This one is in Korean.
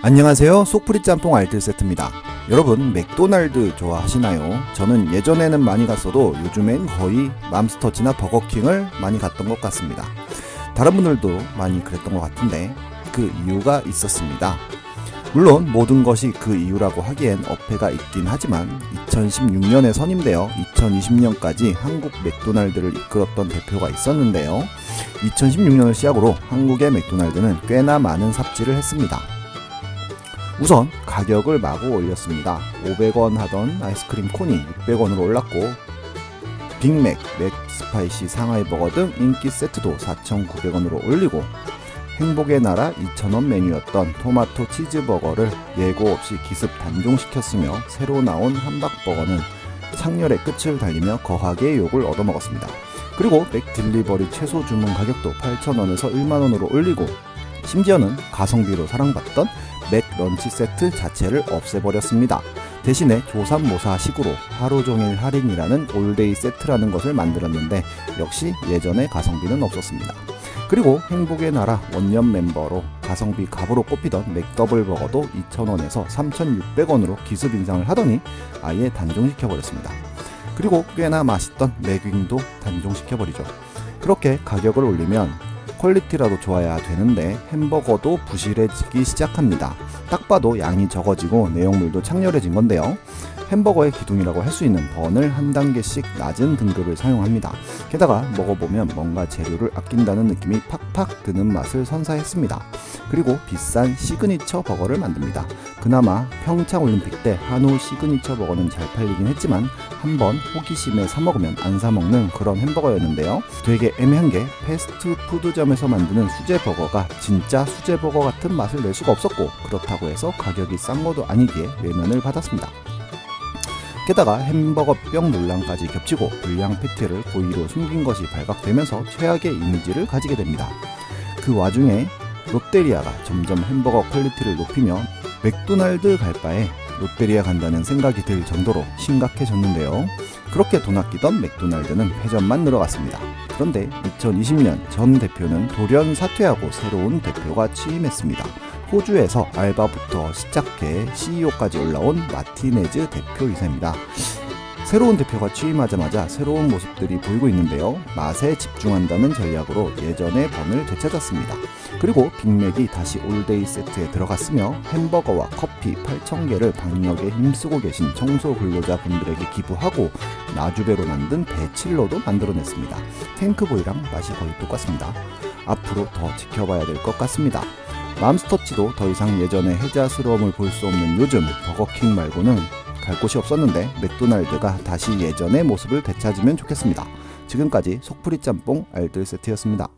안녕하세요. 속풀이 짬뽕 알뜰 세트입니다. 여러분, 맥도날드 좋아하시나요? 저는 예전에는 많이 갔어도 요즘엔 거의 맘스터치나 버거킹을 많이 갔던 것 같습니다. 다른 분들도 많이 그랬던 것 같은데 그 이유가 있었습니다. 물론 모든 것이 그 이유라고 하기엔 어폐가 있긴 하지만 2016년에 선임되어 2020년까지 한국 맥도날드를 이끌었던 대표가 있었는데요. 2016년을 시작으로 한국의 맥도날드는 꽤나 많은 삽질을 했습니다. 우선 가격을 마구 올렸습니다. 500원 하던 아이스크림 콘이 600원으로 올랐고 빅맥, 맥스파이시 상하이 버거 등 인기 세트도 4,900원으로 올리고 행복의 나라 2,000원 메뉴였던 토마토 치즈버거를 예고 없이 기습 단종시켰으며 새로 나온 함박버거는 창렬의 끝을 달리며 거하게 욕을 얻어먹었습니다. 그리고 맥딜리버리 최소 주문 가격도 8,000원에서 1만원으로 올리고 심지어는 가성비로 사랑받던 맥 런치 세트 자체를 없애버렸습니다. 대신에 조삼모사식으로 하루 종일 할인이라는 올데이 세트라는 것을 만들었는데 역시 예전의 가성비는 없었습니다. 그리고 행복의 나라 원년 멤버로 가성비 갑으로 꼽히던 맥더블 버거도 2,000원에서 3,600원으로 기습 인상을 하더니 아예 단종시켜버렸습니다. 그리고 꽤나 맛있던 맥윙도 단종시켜버리죠. 그렇게 가격을 올리면 quality라도 좋아야 되는데 햄버거도 부실해지기 시작합니다. 딱 봐도 양이 적어지고 내용물도 창렬해진 건데요. 햄버거의 기둥이라고 할 수 있는 bun을 한 단계씩 낮은 등급을 사용합니다. 게다가 먹어보면 뭔가 재료를 아낀다는 느낌이 팍팍 드는 맛을 선사했습니다. 그리고 비싼 시그니처 버거를 만듭니다. 그나마 평창 올림픽 때 한우 시그니처 버거는 잘 팔리긴 했지만 한번 호기심에 사 먹으면 안 사 먹는 그런 햄버거였는데요. 되게 애매한 게 패스트푸드점에서 만드는 수제 버거가 진짜 수제 버거 같은 맛을 낼 수가 없었고 그렇다고 해서 가격이 싼 것도 아니기에 외면을 받았습니다. 게다가 햄버거병 논란까지 겹치고 불량 패티를 고의로 숨긴 것이 발각되면서 최악의 이미지를 가지게 됩니다. 그 와중에 롯데리아가 점점 햄버거 quality를 높이며 맥도날드 갈 바에 롯데리아 간다는 생각이 들 정도로 심각해졌는데요. 그렇게 돈 아끼던 맥도날드는 폐점만 늘어갔습니다. 그런데 2020년 전 대표는 돌연 사퇴하고 새로운 대표가 취임했습니다. 호주에서 알바부터 시작해 CEO까지 올라온 마티네즈 대표이사입니다. 새로운 대표가 취임하자마자 새로운 모습들이 보이고 있는데요. 맛에 집중한다는 전략으로 예전의 bun을 되찾았습니다. 그리고 빅맥이 다시 올데이 세트에 들어갔으며 햄버거와 커피 8,000개를 방역에 힘쓰고 계신 청소 근로자분들에게 기부하고 나주배로 만든 배 칠러도 만들어냈습니다. 탱크보이랑 맛이 거의 똑같습니다. 앞으로 더 지켜봐야 될 것 같습니다. 맘스터치도 더 이상 예전의 해자스러움을 볼 수 없는 요즘 버거킹 말고는 갈 곳이 없었는데 맥도날드가 다시 예전의 모습을 되찾으면 좋겠습니다. 지금까지 속풀이 짬뽕 알뜰 세트였습니다.